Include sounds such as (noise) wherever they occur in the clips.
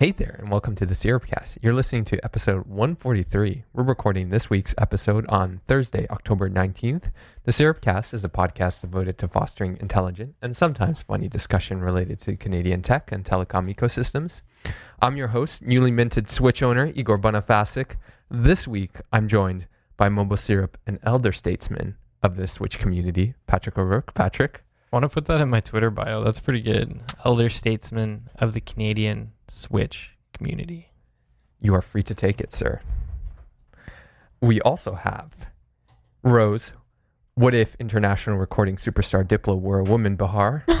Hey there, and welcome to the Syrupcast. You're listening to episode 143. We're recording this week's episode on Thursday, October 19th. The Syrupcast is a podcast devoted to fostering intelligent and sometimes funny discussion related to Canadian tech and telecom ecosystems. I'm your host, newly minted Switch owner, Igor Bonifacic. This week, I'm joined by Mobile Syrup and elder statesman of the Switch community, Patrick O'Rourke. Patrick. I want to put that in my Twitter bio. That's pretty good. Elder statesman of the Canadian Switch community. You are free to take it, sir. We also have Rose. What if international recording superstar Diplo were a woman, Behar? (laughs)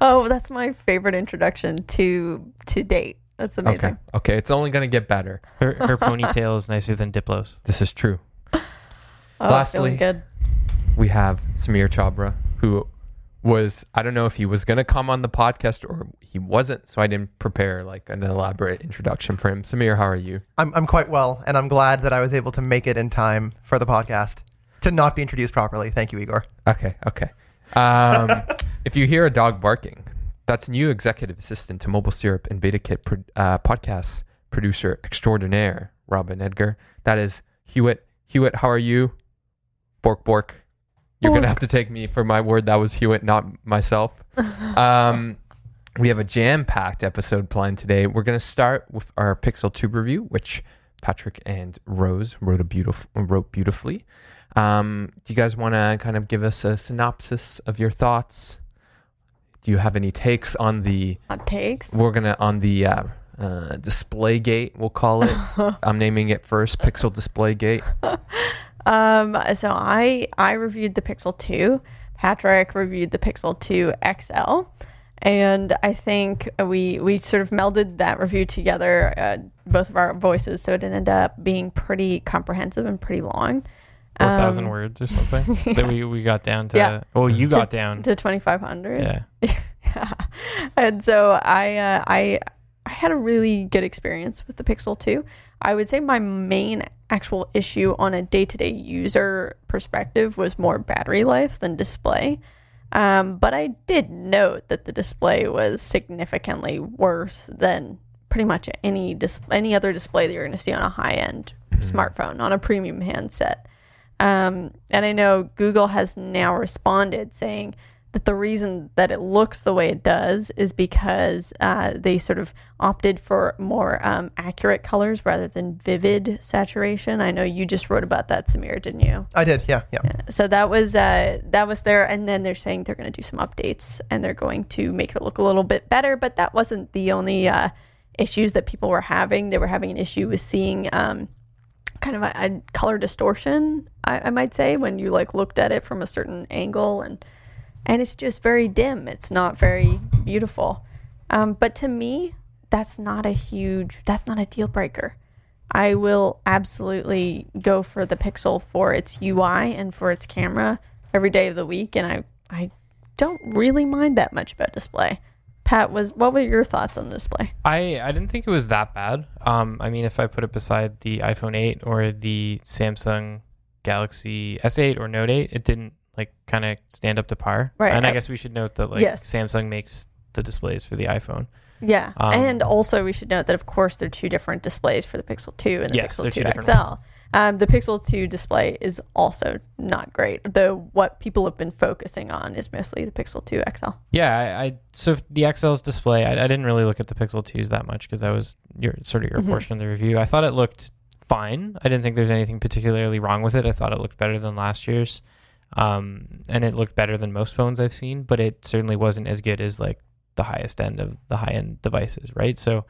Oh, that's my favorite introduction to to date. That's amazing. Okay. Okay. It's only going to get better. Her, her (laughs) ponytail is nicer than Diplo's. This is true. (laughs) Oh, Lastly- feeling good. We have Sameer Chhabra, who was, I don't know if he was going to come on the podcast or he wasn't. So I didn't prepare like an elaborate introduction for him. Sameer, how are you? I'm, I'm quite well, and I'm glad that I was able to make it in time for the podcast to not be introduced properly. Thank you, Igor. Okay. Okay. Um, (laughs) if you hear a dog barking, that's new executive assistant to Mobile Syrup and BetaKit pro- uh, podcast producer extraordinaire, Robin Edgar. That is Hewitt. Hewitt, how are you? Bork, bork. You're going to have to take me for my word. That was Hewitt, not myself. (laughs) Um, we have a jam packed episode planned today. We're going to start with our Pixel 2 review, which Patrick and Rose wrote, a beautiful, wrote beautifully. Um, do you guys want to kind of give us a synopsis of your thoughts? Do you have any takes on the? Hot takes. We're gonna on the uh, uh, display gate. We'll call it. (laughs) I'm naming it first. Pixel Display Gate. (laughs) Um, so I I reviewed the Pixel 2. Patrick reviewed the Pixel 2 XL. And I think we we sort of melded that review together, uh, both of our voices, so it ended up being pretty comprehensive and pretty long. 4,000 Um, words or something. That we, we got down to. (laughs) Yeah. Oh, you To- got down. to 2500 yeah. yeah. (laughs) and so I uh, I I had a really good experience with the Pixel 2. I would say my main actual issue on a day-to-day user perspective was more battery life than display. Um, but I did note that the display was significantly worse than pretty much any dis- any other display that you're going to see on a high-end smartphone on a premium handset. Um, and I know Google has now responded saying that the reason that it looks the way it does is because uh, they sort of opted for more um, accurate colors rather than vivid saturation. I know you just wrote about that, Sameer, didn't you? I did, yeah, yeah. So that was uh, that was there, and then they're saying they're going to do some updates and they're going to make it look a little bit better. But that wasn't the only uh, issues that people were having. They were having an issue with seeing um, kind of a, a color distortion, I, I might say, when you like looked at it from a certain angle, and and it's just very dim. It's not very beautiful. Um, but to me, that's not a huge. That's not a deal breaker. I will absolutely go for the Pixel for its UI and for its camera every day of the week, and I I don't really mind that much about display. Pat, was what were your thoughts on the display? I, I didn't think it was that bad. Um, I mean, if I put it beside the iPhone 8 or the Samsung Galaxy S8 or Note 8, it didn't like kind of stand up to par. Right, And I guess we should note that like Yes. Samsung makes the displays for the iPhone. Yeah, Um, and also we should note that of course there are two different displays for the Pixel 2 and the Yes, Pixel they're 2 two different XL. ones. Um, the Pixel 2 display is also not great, though what people have been focusing on is mostly the Pixel 2 XL. Yeah, I, I so the XL's display, I, I didn't really look at the Pixel 2s that much because that was your sort of your Mhm. portion of the review. I thought it looked fine. I didn't think there's anything particularly wrong with it. I thought it looked better than last year's, um, and it looked better than most phones I've seen. But it certainly wasn't as good as like the highest end of the high end devices, right? So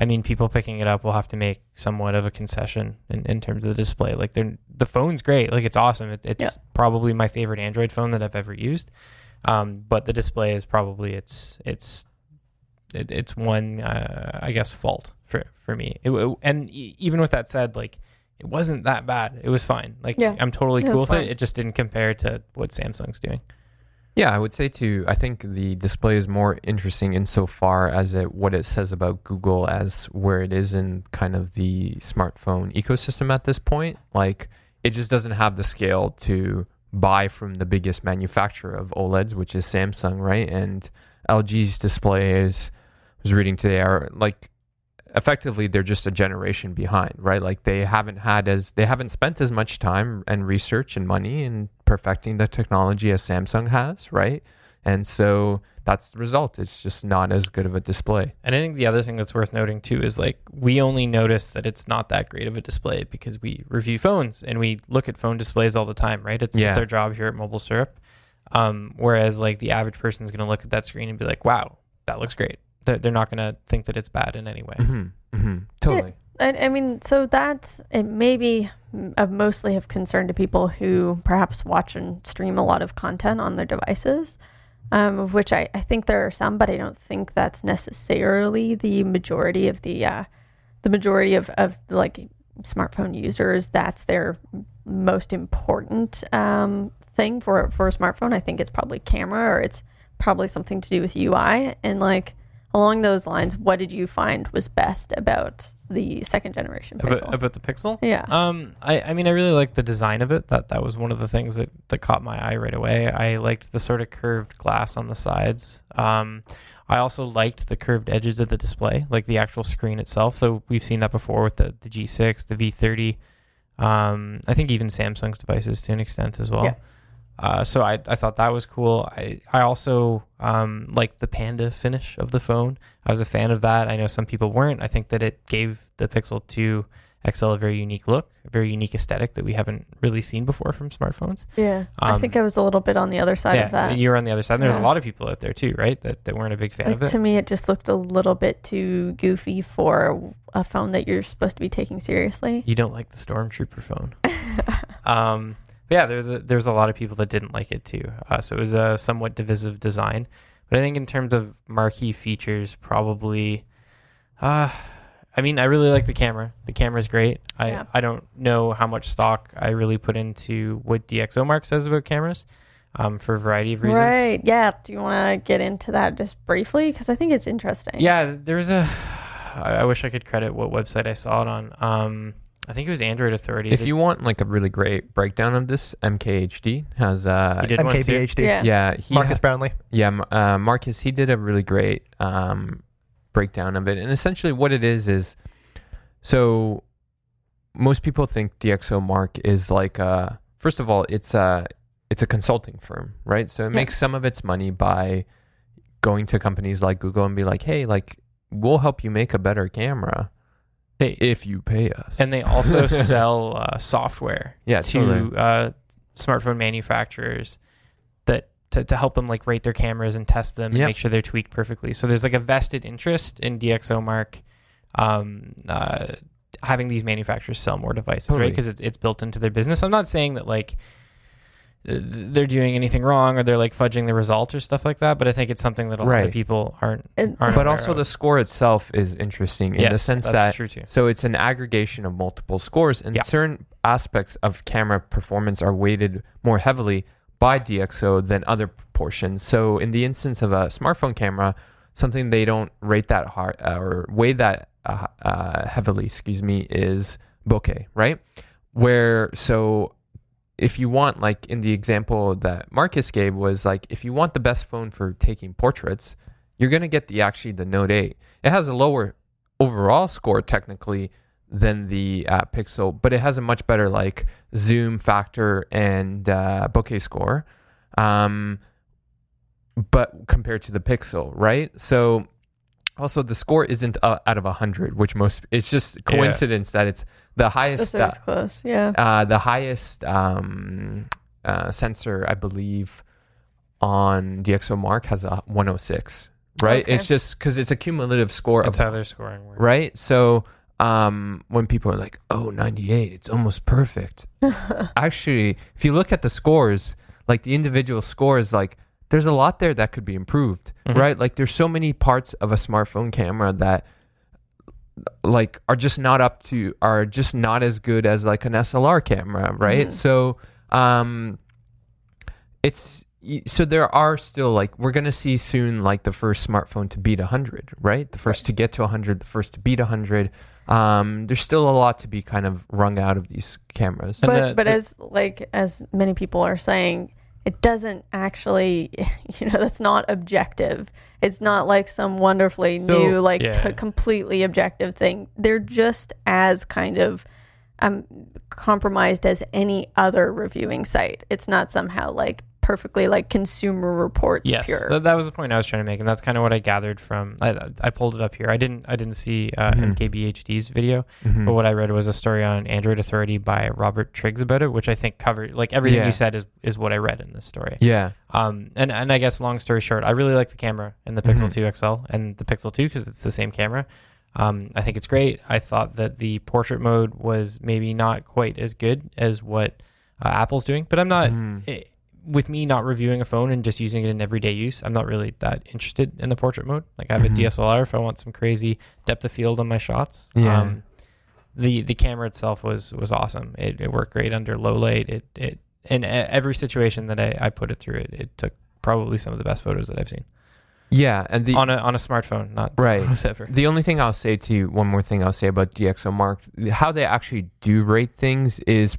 I mean, people picking it up will have to make somewhat of a concession in, in terms of the display. Like, they're, the phone's great. Like, it's awesome. It, it's Yeah. probably my favorite Android phone that I've ever used. Um, but the display is probably its its it, it's one uh, I guess fault for for me. It, and e- even with that said, like it wasn't that bad. It was fine. Like Yeah. I'm totally It cool with fine. it. It just didn't compare to what Samsung's doing. Yeah, I would say too. I think the display is more interesting insofar as it what it says about Google as where it is in kind of the smartphone ecosystem at this point. Like it just doesn't have the scale to buy from the biggest manufacturer of OLEDs, which is Samsung, right? And LG's displays I was reading today are like effectively they're just a generation behind, right? Like they haven't had as they haven't spent as much time and research and money in perfecting the technology as Samsung has, right? And so that's the result. It's just not as good of a display. And I think the other thing that's worth noting too is like we only notice that it's not that great of a display because we review phones and we look at phone displays all the time, right? It's, Yeah. it's our job here at Mobile Syrup. Um, whereas like the average person is going to look at that screen and be like, "Wow, that looks great." They're, they're not going to think that it's bad in any way. hmm hmm Totally. I, I mean, so that's it. Maybe uh, mostly of concern to people who perhaps watch and stream a lot of content on their devices, um, of which I, I think there are some, but I don't think that's necessarily the majority of the uh, the majority of of like smartphone users. That's their most important um, thing for for a smartphone. I think it's probably camera or it's probably something to do with UI and like along those lines. What did you find was best about the second generation Pixel? About, about the Pixel? yeah. Um, I, I mean, I really liked the design of it. That that was one of the things that, that caught my eye right away. I liked the sort of curved glass on the sides. Um, I also liked the curved edges of the display, like the actual screen itself. Though we've seen that before with the, the G6, the V30. Um, I think even Samsung's devices to an extent as well. Yeah. Uh, so I, I thought that was cool. I, I also um, liked the panda finish of the phone. I was a fan of that. I know some people weren't. I think that it gave the Pixel 2 XL a very unique look, a very unique aesthetic that we haven't really seen before from smartphones. yeah. I um, think I was a little bit on the other side of that. You were on the other side. And there's Yeah. a lot of people out there too, right? That, that weren't a big fan Like of it. to me, it just looked a little bit too goofy for a phone that you're supposed to be taking seriously. You don't like the Stormtrooper phone. (laughs) um, but yeah, there's a, there's a lot of people that didn't like it too. Uh, so it was a somewhat divisive design. But I think in terms of marquee features, probably, uh, I mean, I really like the camera. The camera's great. I, Yeah. I don't know how much stock I really put into what DxO Mark says about cameras um, for a variety of reasons. Right. Yeah. Do you want to get into that just briefly? Because I think it's interesting. Yeah, there's a, (sighs) I wish I could credit what website I saw it on. Um, I think it was Android Authority. If that- you want like a really great breakdown of this, MKHD has uh He did one too. MKBHD. Yeah. yeah he Marques ha- Brownlee. Yeah, uh, Marques, he did a really great um, breakdown of it. And essentially, what it is is so most people think DxO Mark is like, uh, first of all, it's a, it's a consulting firm, right? So it Yeah. makes some of its money by going to companies like Google and be like, hey, like, we'll help you make a better camera They, if you pay us. and they also (laughs) sell uh, software Yeah, to totally. uh, smartphone manufacturers that to, to help them like rate their cameras and test them and Yep. make sure they're tweaked perfectly. So there's like a vested interest in DxO Mark um, uh, having these manufacturers sell more devices, right? Totally. Because it's, it's built into their business. I'm not saying that like they're doing anything wrong or they're like fudging the results or stuff like that, but I think it's something that a lot Right. of people aren't. It- aren't but aware also of. the score itself is interesting in the Yes, sense that's that true too. So it's an aggregation of multiple scores, and Yeah. certain aspects of camera performance are weighted more heavily by DxO than other portions. So in the instance of a smartphone camera, something they don't rate that hard uh, or weigh that uh, uh, heavily, excuse me, is bokeh, right? Where so if you want like in the example that Marques gave was like if you want the best phone for taking portraits, you're going to get the actually the Note 8. It has a lower overall score technically than the uh, Pixel, but it has a much better like zoom factor and uh, bokeh score. Um, but compared to the Pixel, right? So also the score isn't uh, out of 100, which most it's just coincidence that it's the highest This uh, close. Yeah. uh, the highest um, uh, sensor, I believe, on DxO Mark has a 106, right? Okay. It's just because it's a cumulative score That's of how their scoring works. right? So um, when people are like, "Oh, 98, it's almost perfect," (laughs) actually, if you look at the scores, like the individual scores, like there's a lot there that could be improved, Mhm. right? Like there's so many parts of a smartphone camera that like are just not up to are just not as good as like an SLR camera, right? Mhm. So um it's so there are still like we're going to see soon like the first smartphone to beat 100, right? The first to get to 100, the first to beat 100. Um there's still a lot to be kind of wrung out of these cameras. But the- but the- as like as many people are saying it doesn't actually (laughs) you know that's not objective. It's not like some wonderfully So- new like Yeah. t- completely objective thing. They're just as kind of um compromised as any other reviewing site. It's not somehow like perfectly like consumer reports Yes, pure that, that was the point I was trying to make, and that's kind of what I gathered from. I, I pulled it up here. I didn't I didn't see uh, Mhm. MKBHD's video, Mhm. but what I read was a story on Android Authority by Robert Triggs about it, which I think covered like everything Yeah. you said is is what I read in this story. yeah. Um, and and I guess long story short, I really like the camera in the Pixel Mhm. 2 XL and the Pixel 2 because it's the same camera. Um, I think it's great. I thought that the portrait mode was maybe not quite as good as what uh, Apple's doing, but I'm not. Mhm. eh, with me not reviewing a phone and just using it in everyday use, I'm not really that interested in the portrait mode. Like I have Mhm. a DSLR if I want some crazy depth of field on my shots. Yeah. Um, the the camera itself was was awesome. It, it worked great under low light. It it in every situation that I, I put it through, it it took probably some of the best photos that I've seen Yeah, and the on a on a smartphone, not (laughs) Right. ever. The only thing I'll say to you, one more thing I'll say about DxO Mark, how they actually do rate things is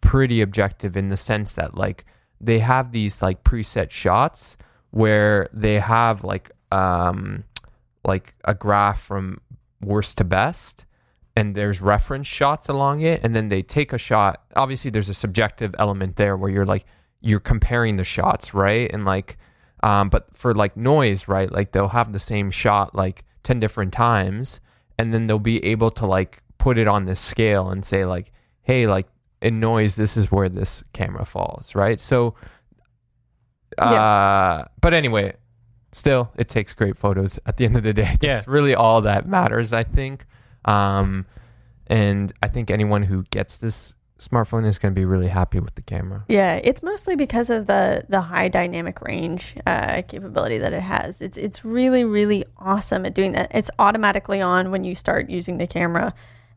pretty objective in the sense that like they have these like preset shots where they have like um like a graph from worst to best and there's reference shots along it and then they take a shot obviously there's a subjective element there where you're like you're comparing the shots right and like um, but for like noise, right? Like they'll have the same shot like 10 different times and then they'll be able to like put it on this scale and say like, hey, like in noise, this is where this camera falls, right? So, uh, but anyway, still, it takes great photos at the end of the day. (laughs) Yeah. That's really all that matters, I think. Um, and I think anyone who gets this smartphone is going to be really happy with the camera. Yeah, it's mostly because of the the high dynamic range uh, capability that it has. It's it's really really awesome at doing that. It's automatically on when you start using the camera,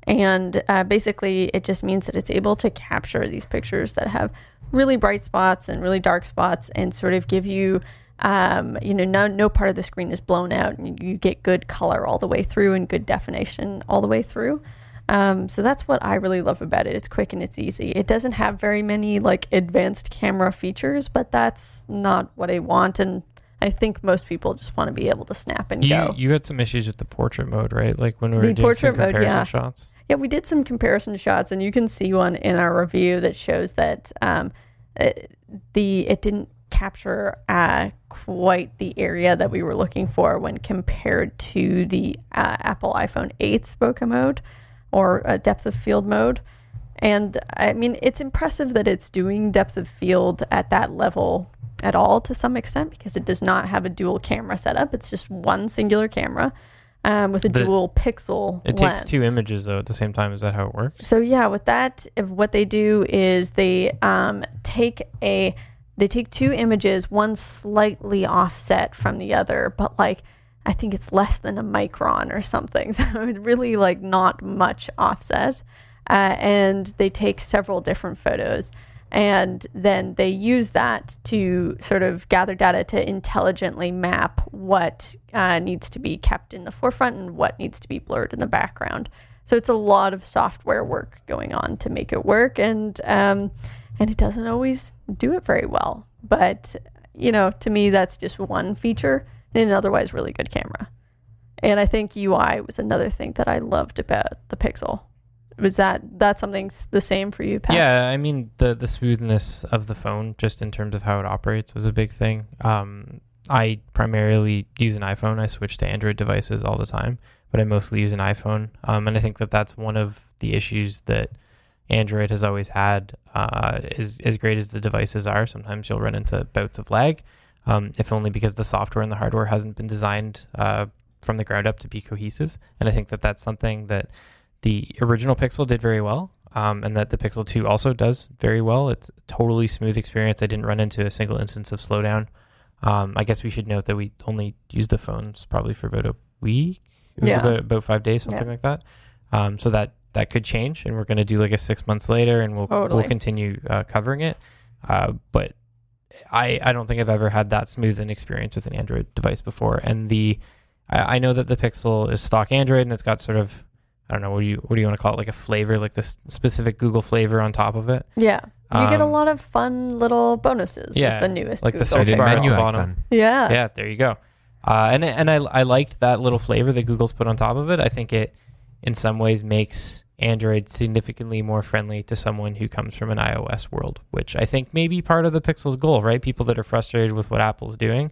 and uh, basically it just means that it's able to capture these pictures that have really bright spots and really dark spots, and sort of give you. Um, you know, no no part of the screen is blown out, and you get good color all the way through and good definition all the way through. Um, so that's what I really love about it. It's quick and it's easy. It doesn't have very many like advanced camera features, but that's not what I want. And I think most people just want to be able to snap and You go. you had some issues with the portrait mode, right? Like when we were The doing some portrait mode, comparison yeah. shots. Yeah, we did some comparison shots, and you can see one in our review that shows that um, it, the it didn't capture uh, quite the area that we were looking for when compared to the uh, Apple iPhone 8's bokeh mode or uh, depth of field mode. And I mean, it's impressive that it's doing depth of field at that level at all to some extent because it does not have a dual camera setup. It's just one singular camera um, with a The- dual pixel. It takes two images though at the same time. Is that how it works? So yeah, with that, if what they do is they um, take a they take two images, one slightly offset from the other, but like I think it's less than a micron or something. (laughs) So it's really like not much offset, uh, and they take several different photos. And then they use that to sort of gather data to intelligently map what uh, needs to be kept in the forefront and what needs to be blurred in the background. So it's a lot of software work going on to make it work, and um, and it doesn't always do it very well. But you know, to me, that's just one feature in an otherwise really good camera. And I think UI was another thing that I loved about the Pixel. Was that that something the same for you, Pat? Yeah, I mean the the smoothness of the phone, just in terms of how it operates, was a big thing. Um, I primarily use an iPhone. I switch to Android devices all the time, but I mostly use an iPhone. Um, and I think that that's one of the issues that Android has always had. Uh, is as great as the devices are, sometimes you'll run into bouts of lag. um, if only because the software and the hardware hasn't been designed uh, from the ground up to be cohesive. And I think that that's something that the original Pixel did very well, um, and that the Pixel 2 also does very well. It's a totally smooth experience. I didn't run into a single instance of slowdown. Um, I guess we should note that we only used the phones probably for about a week. It was Yeah. about, about five days, something like that. Um, so that that could change, and we're going to do like a six months later, and we'll Totally. we'll continue uh, covering it. Uh, but I I don't think I've ever had that smooth an experience with an Android device before. And the I, I know that the Pixel is stock Android, and it's got sort of I don't know what do you what do you want to call it like a flavor like this specific Google flavor on top of it. Yeah. You get a Um, lot of fun little bonuses yeah, with the newest like the Google search the bar menu the bottom. icon. Yeah. yeah, there you go. Uh, and and I I liked that little flavor that Google's put on top of it. I think it in some ways makes Android significantly more friendly to someone who comes from an iOS world, which I think may be part of the Pixel's goal, right? People that are frustrated with what Apple's doing,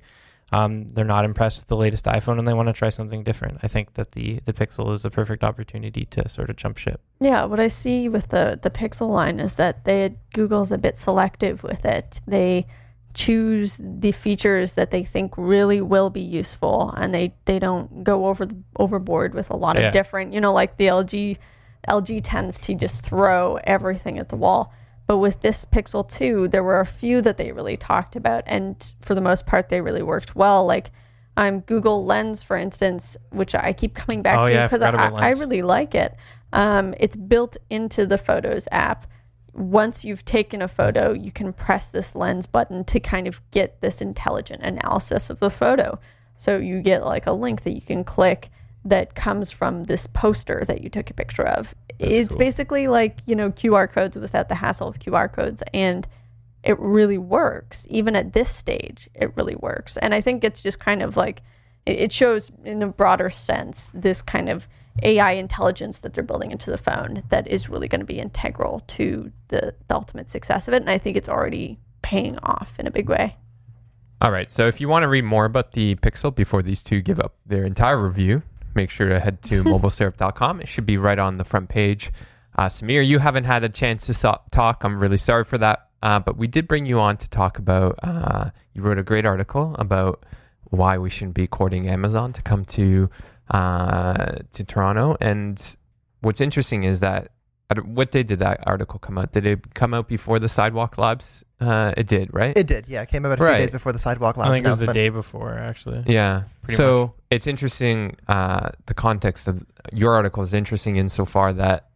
um, they're not impressed with the latest iPhone and they want to try something different. I think that the the Pixel is the perfect opportunity to sort of jump ship. Yeah, what I see with the the Pixel line is that they Google's a bit selective with it. They choose the features that they think really will be useful, and they they don't go over the, overboard with a lot Yeah. of different. You know, like the LG LG tends to just throw everything at the wall. But with this Pixel 2, there were a few that they really talked about, and for the most part, they really worked well. Like um, Google Lens, for instance, which I keep coming back Oh, to yeah, because I, I really like it. Um, it's built into the Photos app. Once you've taken a photo, you can press this lens button to kind of get this intelligent analysis of the photo. So you get like a link that you can click that comes from this poster that you took a picture of. it's cool. basically like, you know, QR codes without the hassle of QR codes. And it really works. Even at this stage, it really works. And I think it's just kind of like, it it shows in a broader sense this kind of AI intelligence that they're building into the phone that is really going to be integral to the, the ultimate success of it. And I think it's already paying off in a big way. All right. So if you want to read more about the Pixel before these two give up their entire review, make sure to head to (laughs) mobilesyrup.com. It should be right on the front page. Uh, Sameer, you haven't had a chance to so- talk. I'm really sorry for that. Uh, but we did bring you on to talk about, uh, you wrote a great article about why we shouldn't be courting Amazon to come to uh, to Toronto. And what's interesting is that what day did that article come out? Did it come out before the Sidewalk Labs? Uh, it did, right? It did, yeah. It came about a few Right. days before the Sidewalk Labs I think it was the day before actually. Yeah. Pretty so it's interesting. Uh, the context of your article is interesting insofar that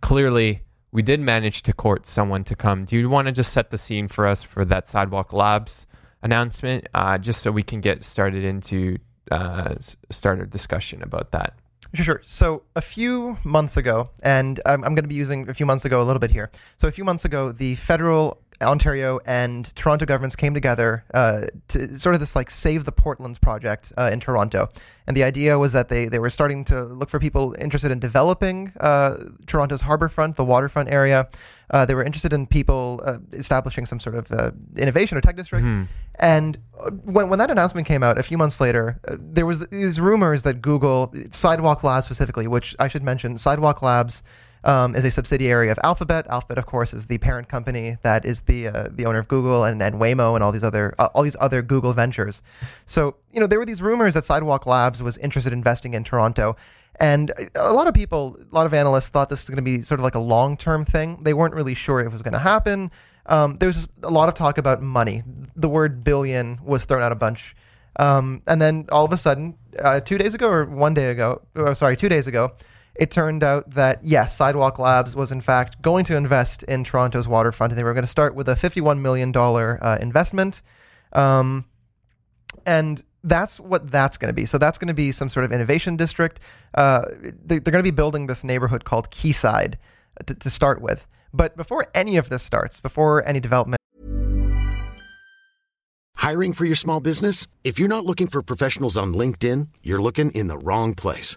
clearly we did manage to court someone to come. Do you want to just set the scene for us for that Sidewalk Labs announcement, uh, just so we can get started into uh, start a discussion about that? Sure. So a few months ago, and I'm, I'm going to be using a few months ago a little bit here. So a few months ago, the federal, Ontario, and Toronto governments came together uh, to sort of this like Save the Portlands project uh, in Toronto. And the idea was that they, they were starting to look for people interested in developing uh, Toronto's harborfront, the waterfront area. Uh, they were interested in people uh, establishing some sort of uh, innovation or tech district. Hmm. And when, when that announcement came out a few months later, uh, there was these rumors that Google, Sidewalk Labs specifically, which I should mention, Sidewalk Labs um, is a subsidiary of Alphabet. Alphabet, of course, is the parent company that is the uh, the owner of Google and, and Waymo and all these other uh, all these other Google ventures. So you know there were these rumors that Sidewalk Labs was interested in investing in Toronto. And a lot of people, a lot of analysts thought this was going to be sort of like a long term thing. They weren't really sure if it was going to happen. Um, there was a lot of talk about money. The word billion was thrown out a bunch. Um, and then all of a sudden, uh, two days ago or one day ago, or sorry, two days ago, it turned out that yes, Sidewalk Labs was in fact going to invest in Toronto's waterfront, and they were going to start with a $51 million uh, investment. Um, and that's what that's going to be. So that's going to be some sort of innovation district. Uh, they, they're going to be building this neighborhood called Quayside uh, to, to start with. But before any of this starts, before any development, Hiring for your small business? If you're not looking for professionals on LinkedIn, you're looking in the wrong place.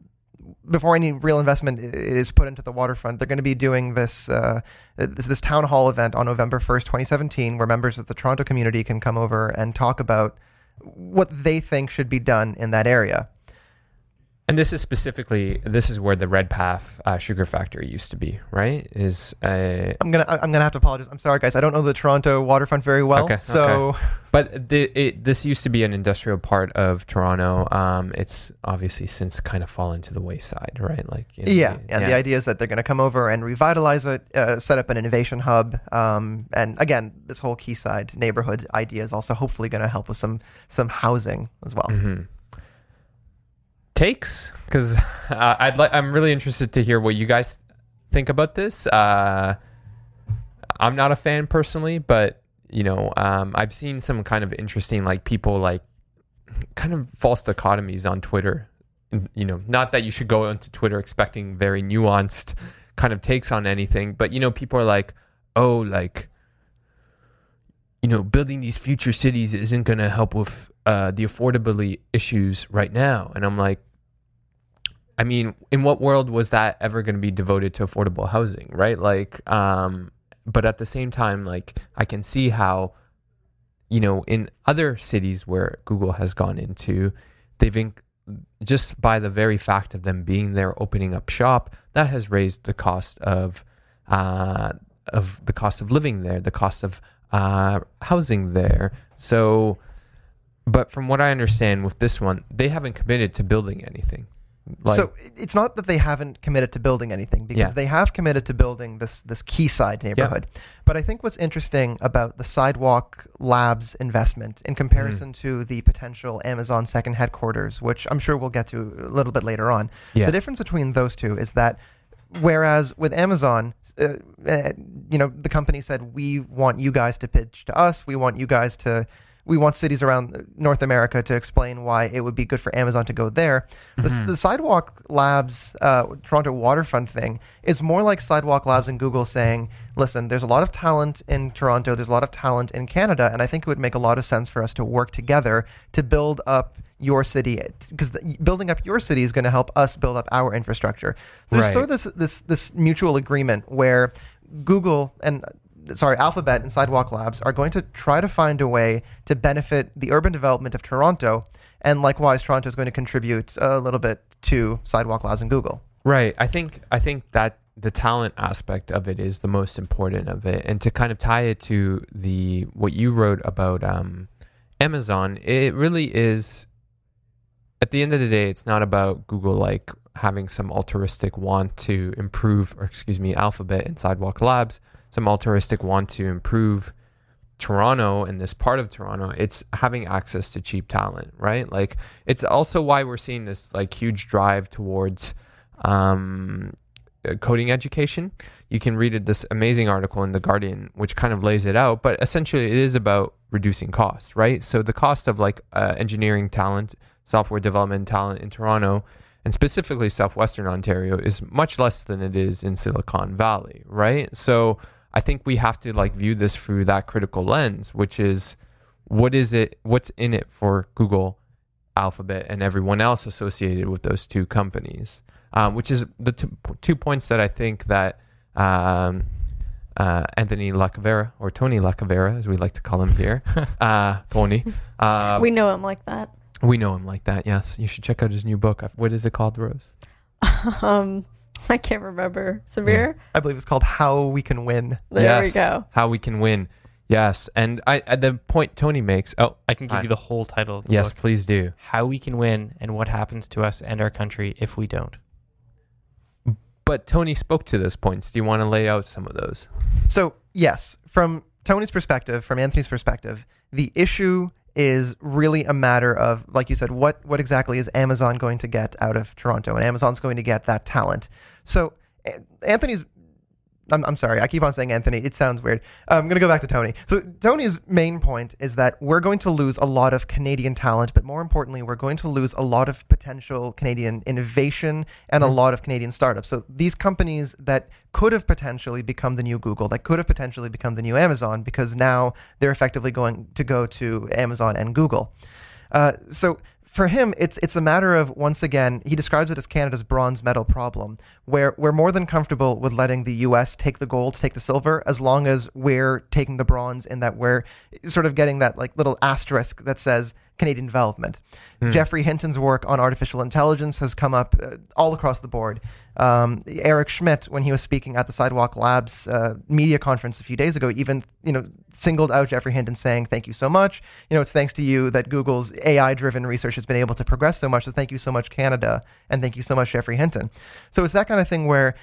before any real investment is put into the waterfront, they're going to be doing this, uh, this this town hall event on November first, 2017, where members of the Toronto community can come over and talk about what they think should be done in that area. And this is specifically this is where the Redpath uh, sugar factory used to be, right? Is uh, I'm gonna I'm gonna have to apologize. I'm sorry, guys. I don't know the Toronto waterfront very well, Okay, so (laughs) but the, it, this used to be an industrial part of Toronto. Um, it's obviously since kind of fallen to the wayside, right? Like yeah, and the idea is that they're going to come over and revitalize it, uh, set up an innovation hub, um, and again, this whole Quayside neighborhood idea is also hopefully going to help with some some housing as well. Mhm. Takes because (laughs) uh, I'd like. I'm really interested to hear what you guys think about this. Uh, I'm not a fan personally, but you know, um, I've seen some kind of interesting like people like kind of false dichotomies on Twitter. You know, not that you should go onto Twitter expecting very nuanced kind of takes on anything, but you know, people are like, oh, like you know, building these future cities isn't going to help with uh, the affordability issues right now. And I'm like, I mean, in what world was that ever going to be devoted to affordable housing, right? Like, um, but at the same time, like, I can see how, you know, in other cities where Google has gone into, they've in- just by the very fact of them being there, opening up shop, that has raised the cost of, uh, of the cost of living there, the cost of uh, housing there. So, but from what I understand with this one, they haven't committed to building anything. Like, so it's not that they haven't committed to building anything because Yeah. they have committed to building this this Quayside neighborhood. But I think what's interesting about the Sidewalk Labs investment in comparison Mm-hmm. to the potential Amazon second headquarters, which I'm sure we'll get to a little bit later on, yeah, the difference between those two is that whereas with Amazon, uh, uh, you know, the company said we want you guys to pitch to us, we want you guys to we want cities around North America to explain why it would be good for Amazon to go there. The, Mhm. the Sidewalk Labs uh, Toronto Waterfront thing is more like Sidewalk Labs and Google saying, listen, there's a lot of talent in Toronto, there's a lot of talent in Canada, and I think it would make a lot of sense for us to work together to build up your city because building up your city is going to help us build up our infrastructure. There's Right. sort of this this this mutual agreement where Google and sorry Alphabet and Sidewalk Labs are going to try to find a way to benefit the urban development of Toronto, and likewise Toronto is going to contribute a little bit to Sidewalk Labs and Google. Right. I think I think that the talent aspect of it is the most important of it, and to kind of tie it to the what you wrote about um, Amazon, it really is. At the end of the day, it's not about Google like having some altruistic want to improve, or excuse me, Alphabet and Sidewalk Labs, some altruistic want to improve Toronto and this part of Toronto, it's having access to cheap talent, right? Like it's also why we're seeing this like huge drive towards um, uh, coding education. You can read it, this amazing article in the Guardian, which kind of lays it out. But essentially, it is about reducing costs, right? So the cost of like uh, engineering talent, software development talent in Toronto, and specifically southwestern Ontario, is much less than it is in Silicon Valley, right? So I think we have to like view this through that critical lens, which is what is it, what's in it for Google, Alphabet, and everyone else associated with those two companies, um, which is the two, two points that I think that um, uh, Anthony Lacavera or Tony Lacavera, as we like to call him here, (laughs) uh, Tony. Uh, we know him like that. we know him like that. Yes, you should check out his new book. What is it called, Rose? (laughs) um, (laughs) I can't remember. Severe. I believe it's called How We Can Win. There yes, we go. How we can win. Yes, and I at the point Tony makes. Oh, I can give Hi. you the whole title of the yes, book. please do. How we can win and what happens to us and our country if we don't. But Tony spoke to those points. Do you want to lay out some of those? So, yes, from Tony's perspective, from Anthony's perspective, the issue is really a matter of, like you said, what, what exactly is Amazon going to get out of Toronto? And Amazon's going to get that talent. So, Anthony's. I'm, I'm sorry, I keep on saying Anthony. It sounds weird. I'm going to go back to Tony. So, Tony's main point is that we're going to lose a lot of Canadian talent, but more importantly, we're going to lose a lot of potential Canadian innovation and a Mhm. lot of Canadian startups. So, these companies that could have potentially become the new Google, that could have potentially become the new Amazon, because now they're effectively going to go to Amazon and Google. Uh, so for him, it's it's a matter of once again, he describes it as Canada's bronze medal problem, where we're more than comfortable with letting the U.S. take the gold, take the silver, as long as we're taking the bronze, in that we're sort of getting that like little asterisk that says Canadian development. Geoffrey Hinton's work on artificial intelligence has come up uh, all across the board. Um, Eric Schmidt, when he was speaking at the Sidewalk Labs uh, media conference a few days ago, even you know singled out Geoffrey Hinton, saying, "Thank you so much. You know, it's thanks to you that Google's AI-driven research has been able to progress so much. So thank you so much, Canada, and thank you so much, Geoffrey Hinton." So it's that kind of thing where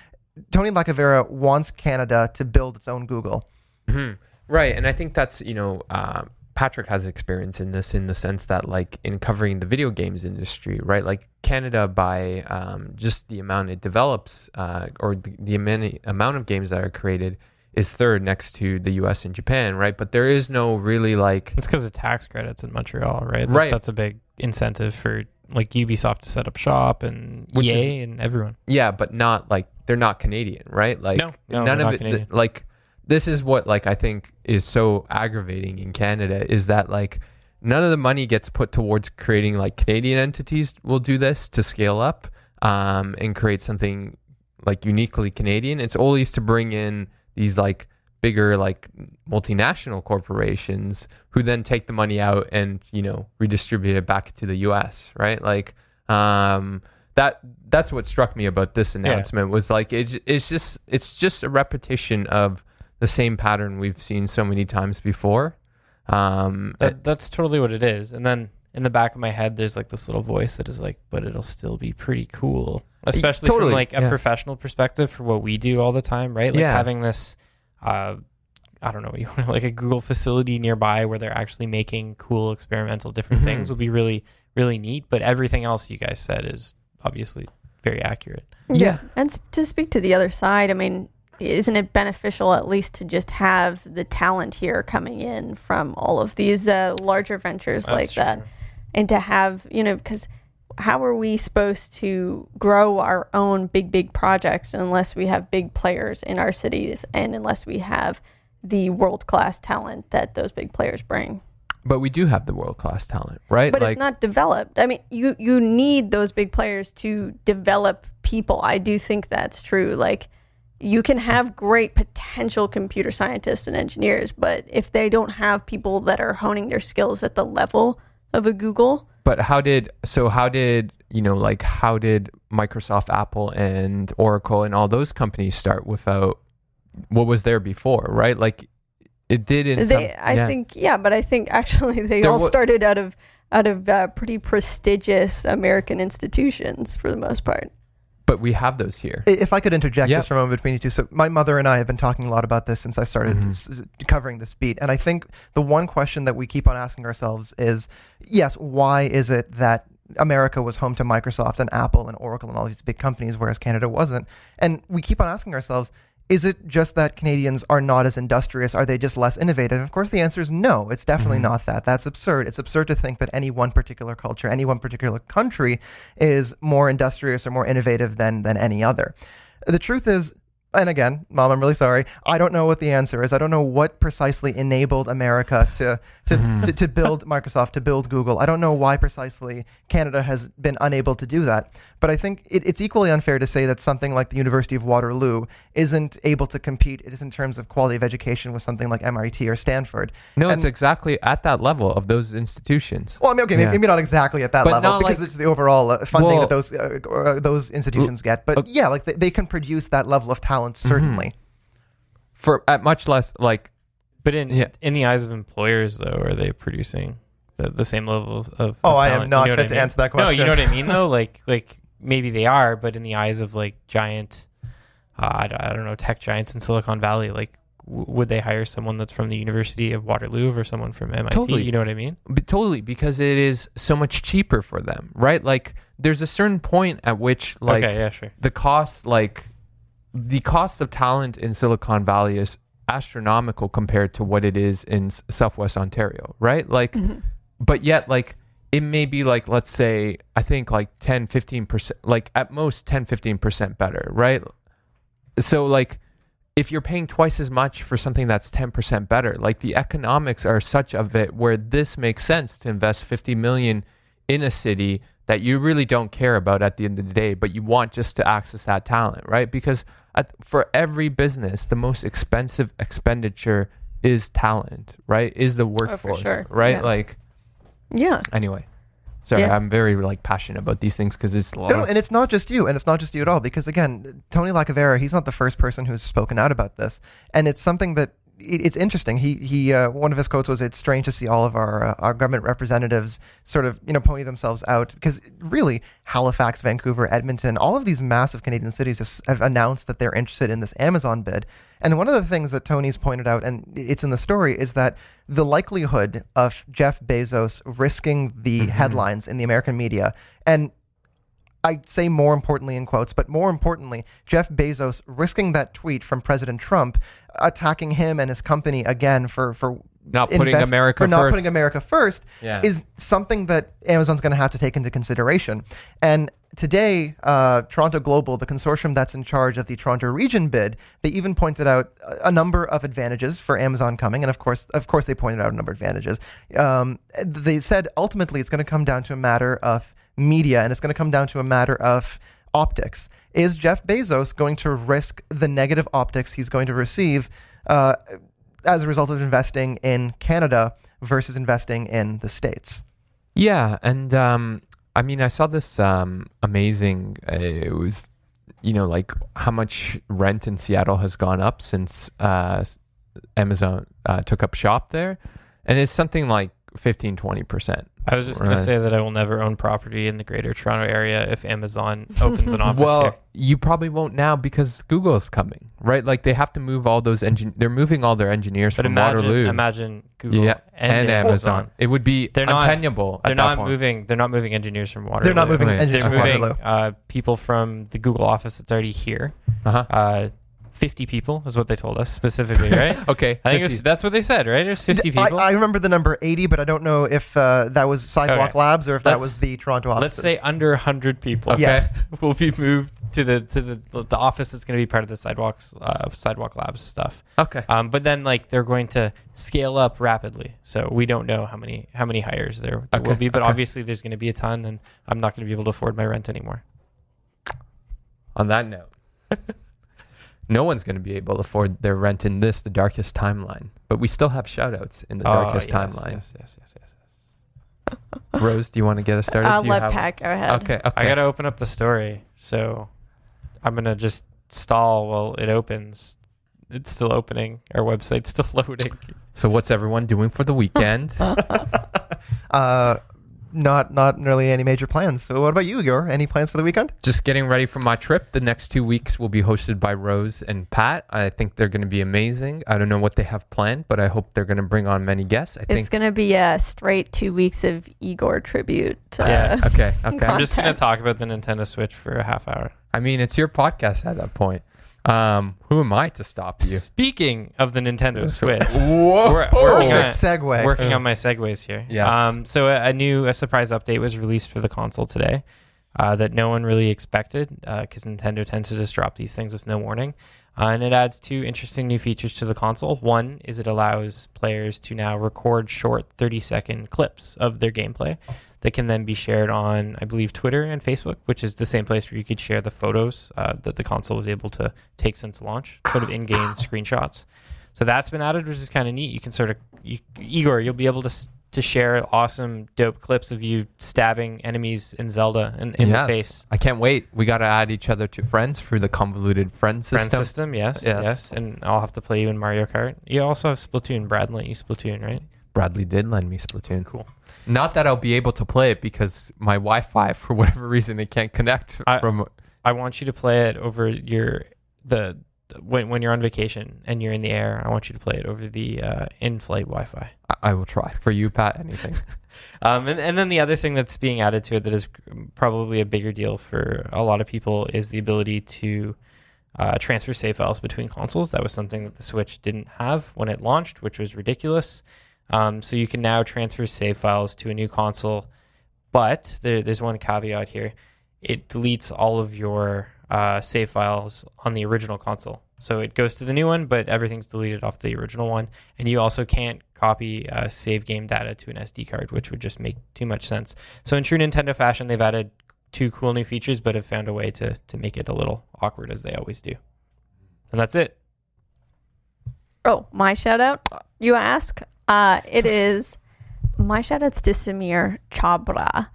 Tony Lacavera wants Canada to build its own Google. Mhm. Right, and I think that's you know uh, Patrick has experience in this in the sense that like in covering the video games industry, right? Like Canada, by um, just the amount it develops uh, or the, the amount amount of games that are created, is third next to the U.S. and Japan, right? But there is no really like It's because of tax credits in Montreal, right? Right. That's a big incentive for like Ubisoft to set up shop and Which EA and everyone. Yeah, but not like they're not Canadian, right? Like No, no, none of not it. th- like this is what like I think is so aggravating in Canada is that like none of the money gets put towards creating like Canadian entities will do this to scale up um, and create something like uniquely Canadian. It's always to bring in these like bigger like multinational corporations who then take the money out and you know redistribute it back to the US, right? Like um that that's what struck me about this announcement was like it's it's just it's just a repetition of the same pattern we've seen so many times before. Um That, that's totally what it is. And then in the back of my head, there's like this little voice that is like, but it'll still be pretty cool, especially totally, from like a yeah. professional perspective for what we do all the time, right? Like Yeah. having this, uh, I don't know, you (laughs) want like a Google facility nearby where they're actually making cool experimental different Mhm. things would be really, really neat. But everything else you guys said is obviously very accurate. Yeah. And to speak to the other side, I mean, isn't it beneficial at least to just have the talent here coming in from all of these uh, larger ventures like that? And to have, you know, because how are we supposed to grow our own big, big projects unless we have big players in our cities and unless we have the world class talent that those big players bring? but we do have the world class talent, right? but like it's not developed. I mean, you you need those big players to develop people. I do think that's true. Like you can have great potential computer scientists and engineers, but if they don't have people that are honing their skills at the level of a Google, But how did so? How did you know? Like, how did Microsoft, Apple, and Oracle and all those companies start without what was there before? Right? Like, it did in some. I yeah. think yeah, but I think actually (laughs) they There all wa- started out of out of uh, pretty prestigious American institutions for the most part. But we have those here. If I could interject Yeah. just for a moment between you two. So, my mother and I have been talking a lot about this since I started Mhm. s- covering this beat. And I think the one question that we keep on asking ourselves is yes, why is it that America was home to Microsoft and Apple and Oracle and all these big companies, whereas Canada wasn't? And we keep on asking ourselves, is it just that Canadians are not as industrious? Are they just less innovative? Of course, the answer is no. It's definitely Mhm. not that. That's absurd. It's absurd to think that any one particular culture, any one particular country is more industrious or more innovative than than any other. The truth is, and again, mom, I'm really sorry. I don't know what the answer is. I don't know what precisely enabled America to to, Mhm. to, to build (laughs) Microsoft, to build Google. I don't know why precisely Canada has been unable to do that. But I think it, it's equally unfair to say that something like the University of Waterloo isn't able to compete, it is in terms of quality of education, with something like MIT or Stanford. No, it's exactly at that level of those institutions. Well, I mean, okay, Yeah. maybe, not exactly at that But level because like- it's the overall uh, funding Well- that those uh, uh, those institutions get. But okay. yeah, like they, they can produce that level of talent Mm-hmm. certainly. For at much less like But in Yeah. in the eyes of employers, though, are they producing the, the same level of? of Oh, of I am not You know fit I to mean? answer that question. No, you know what. I mean, though. Like (laughs) like maybe they are, but in the eyes of like giant, uh, I, don't- I don't know, tech giants in Silicon Valley, like would they hire someone that's from the University of Waterloo or someone from MIT? Totally. You know what I mean? But totally, because it is so much cheaper for them, right? Like, there's a certain point at which, like, okay, yeah, sure. the cost, like, the cost of talent in Silicon Valley is astronomical compared to what it is in Southwest Ontario, right? Like, mm-hmm. but yet, like, it may be like, let's say, I think like 10, 15%, like at most 10, 15% better, right? So, like, if you're paying twice as much for something that's 10% better, like the economics are such of it where this makes sense to invest 50 million in a city that you really don't care about at the end of the day, but you want just to access that talent, right? Because at, for every business, the most expensive expenditure is talent, right? Is the oh, workforce, sure. right? Yeah. Like Yeah. anyway. Sorry, Yeah. I'm very like passionate about these things because it's a lot No, of- and it's not just you, and it's not just you at all, because again, Tony Lacavera, he's not the first person who's spoken out about this, and it's something that it- it's interesting. He he uh, one of his quotes was, "It's strange to see all of our uh, our government representatives sort of you know pony themselves out because really Halifax, Vancouver, Edmonton, all of these massive Canadian cities have, have announced that they're interested in this Amazon bid." And one of the things that Tony's pointed out, and it's in the story, is that the likelihood of Jeff Bezos risking the headlines in the American media and I say more importantly in quotes, but more importantly, Jeff Bezos risking that tweet from President Trump, attacking him and his company again for for Not putting America for not first. putting America first, Yeah. is something that Amazon's going to have to take into consideration. And today, uh, Toronto Global, the consortium that's in charge of the Toronto region bid, they even pointed out a, a number of advantages for Amazon coming, and of course, of course, they pointed out a number of advantages. Um, they said ultimately it's going to come down to a matter of media, and it's going to come down to a matter of optics. Is Jeff Bezos going to risk the negative optics he's going to receive uh, as a result of investing in Canada versus investing in the States? Yeah, and um, I mean, I saw this um, amazing. Uh, it was, you know, like how much rent in Seattle has gone up since uh, Amazon uh, took up shop there, and it's something like 15, 20 percent. I was just going to say that I will never own property in the greater Toronto area if Amazon (laughs) opens an office Well, here. you probably won't now because Google is coming, right? Like they have to move all those engine. They're moving all their engineers But from imagine, Waterloo. imagine Google yeah, and, Amazon. It would be They're not- untenable. They're at that not point. moving. They're not moving engineers from Waterloo. They're not moving Right. engines They're from moving Waterloo. uh, people from the Google office that's already here. Uh-huh. Uh, Fifty people is what they told us specifically, right? (laughs) Okay, I think it was, that's what they said, right? There's 50 I, people. I remember the number 80, but I don't know if uh, that was Sidewalk Okay. Labs or if that Let's- was the Toronto office. Let's say under 100 people. Okay. Yes. (laughs) will be moved to the to the the office that's going to be part of the sidewalks uh, sidewalk labs stuff. okay. Um, but then like they're going to scale up rapidly, so we don't know how many how many hires there, there will be. But okay. obviously there's going to be a ton, and I'm not going to be able to afford my rent anymore. On that note, no one's going to be able to afford their rent in this, the darkest timeline. But we still have shoutouts in the Oh, darkest yes, timeline. Yes, yes, yes, yes. Rose, do you want to get us started? I'll Do let have- Pat go ahead. Okay, okay. I got to open up the story, so I'm gonna just stall while it opens. It's still opening. Our website's still (laughs) loading. So, what's everyone doing for the weekend? (laughs) uh, not not really any major plans. So what about you, Igor? Any plans for the weekend? Just getting ready for my trip. The next two weeks will be hosted by Rose and Pat. I think they're going to be amazing. I don't know what they have planned, but I hope they're going to bring on many guests. I think. It's gonna be a straight two weeks of Igor tribute. Uh, Yeah. okay, okay. I'm just gonna talk about the Nintendo Switch for a half hour. I mean, it's your podcast at that point. Um, who am I to stop you? Speaking of the Nintendo Switch, Whoa! We're- we're working on Perfect segue. working on my segues here. Yes. Um, so a, a new a surprise update was released for the console today uh, that no one really expected because Nintendo tends to just drop these things with no warning. Uh, and it adds two interesting new features to the console. One is it allows players to now record short 30 second clips of their gameplay that can then be shared on, I believe, Twitter and Facebook, which is the same place where you could share the photos uh, that the console was able to take since launch, sort of in game screenshots. So that's been added, which is kind of neat. You can sort of, you, Igor, you'll be able to to share awesome, dope clips of you stabbing enemies in Zelda in, in Yes. the face. I can't wait. We got to add each other to friends through the convoluted friend system. Friend system. yes, Yes. yes, and I'll have to play you in Mario Kart. You also have Splatoon. Brad lent you Splatoon, right? Bradley did lend me Splatoon. Cool. Not that I'll be able to play it because my Wi-Fi, for (laughs) whatever reason, it can't connect I- from. I want you to play it over your the when when you're on vacation and you're in the air. I want you to play it over the uh, in-flight Wi-Fi. I, I will try for you, Pat. Anything. (laughs) Um, and, and then the other thing that's being added to it that is probably a bigger deal for a lot of people is the ability to uh, transfer save files between consoles. That was something that the Switch didn't have when it launched, which was ridiculous. Um, so you can now transfer save files to a new console, but there, there's one caveat here: it deletes all of your uh, save files on the original console. So it goes to the new one, but everything's deleted off the original one. And you also can't copy uh, save game data to an SD card, which would just make too much sense. So in true Nintendo fashion, they've added two cool new features, but have found a way to to make it a little awkward as they always do. And that's it. Oh, my shout out, you ask? Uh, it is my shout out's to Sameer Chhabra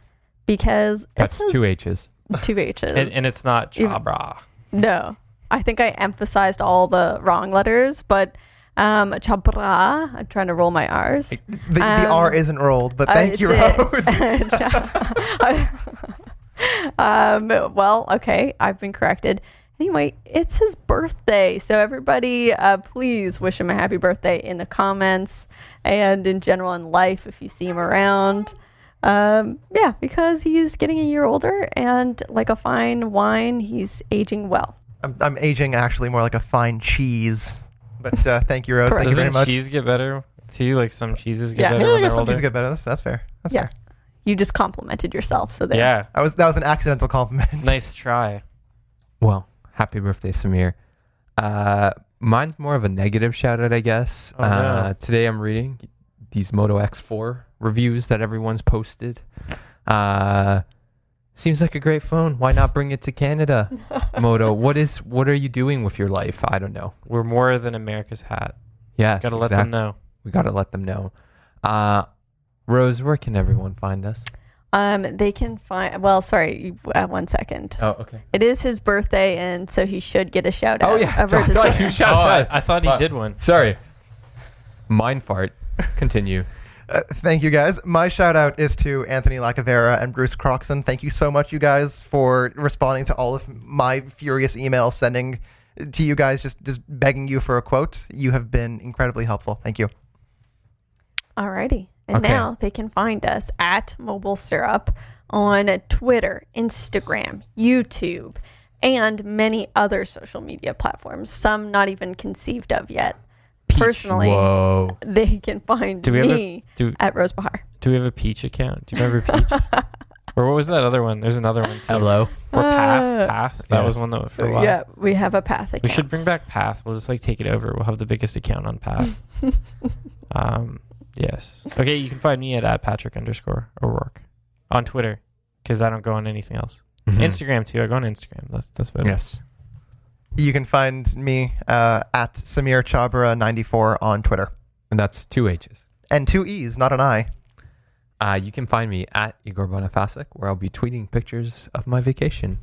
because That's two H's. two H's. (laughs) And, and it's not Chabra. no, I think I emphasized all the wrong letters, but um, Chabra, I'm trying to roll my R's. The, the Um, R isn't rolled, but Uh, thank it's you. Rose. (laughs) um, well, okay, I've been corrected. Anyway, it's his birthday, so everybody, uh, please wish him a happy birthday in the comments and in general in life if you see him around. Um, yeah, because he's getting a year older, and like a fine wine, he's aging well. I'm, I'm aging actually more like a fine cheese. But uh, (laughs) thank you, Rose. Thank you very much. cheese get better too? Like some cheeses get Yeah. better Yeah, I when guess some older. cheese get better. That's, that's fair. That's Yeah. fair. You just complimented yourself, so there. Yeah. I was that was an accidental compliment. Nice try. Well, happy birthday, Sameer. Uh, mine's more of a negative shout out, I guess. Oh, no. uh, Today I'm reading these Moto X4 reviews that everyone's posted. Uh, seems like a great phone. Why not bring it to Canada? (laughs) Moto, what is what are you doing with your life? I don't know. We're more than America's hat. Yes, Gotta let them know. We gotta let them know. Uh, Rose, where can everyone find us? Um, they can find. Well, sorry, uh, one second. Oh, okay. It is his birthday, and so he should get a shout out. (laughs) Oh yeah, over I to thought you Oh, shout I, out. I thought he Fuck. did one. Sorry, mind fart. Continue. (laughs) Uh, thank you guys. My shout out is to Anthony Lacavera and Bruce Croxon. Thank you so much, you guys, for responding to all of my furious emails sending to you guys, just just begging you for a quote. You have been incredibly helpful. Thank you. Alrighty. And Okay. now they can find us at Mobile Syrup on Twitter, Instagram, YouTube, and many other social media platforms, some not even conceived of yet. Personally, Whoa. (laughs) they can find Do we have a- me Do at Rose Behar. Do we have a Peach account? Do you remember Peach? (laughs) or what was that other one? There's another one too. Hello. Or Path. Uh, Path. That was one that for a while. Yeah, we have a path account. We should bring back Path. We'll just like take it over. We'll have the biggest account on Path. (laughs) um, yes. Okay, you can find me at, at Patrick underscore O'Rourke on Twitter because I don't go on anything else. Mhm. Instagram too. I go on Instagram. That's that's better. Yes. You can find me uh, at Sameer Chhabra94 on Twitter. And that's two H's. And two E's, not an I. Uh, you can find me at Igor Bonifacic, where I'll be tweeting pictures of my vacation.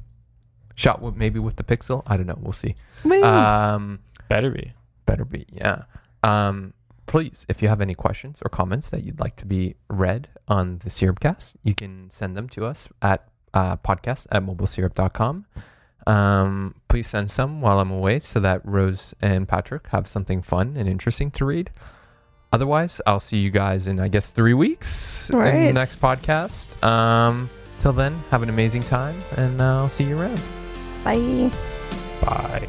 Shot with, maybe with the Pixel. I don't know. We'll see. Woo. Um, Better be. better be, yeah. Um, please, if you have any questions or comments that you'd like to be read on the Syrupcast, you can send them to us at uh, podcast at mobilesyrup.com. Um, please send some while I'm away so that Rose and Patrick have something fun and interesting to read. Otherwise, I'll see you guys in, I guess, three weeks in the next podcast. Um, till then, have an amazing time, and I'll see you around. Bye. Bye.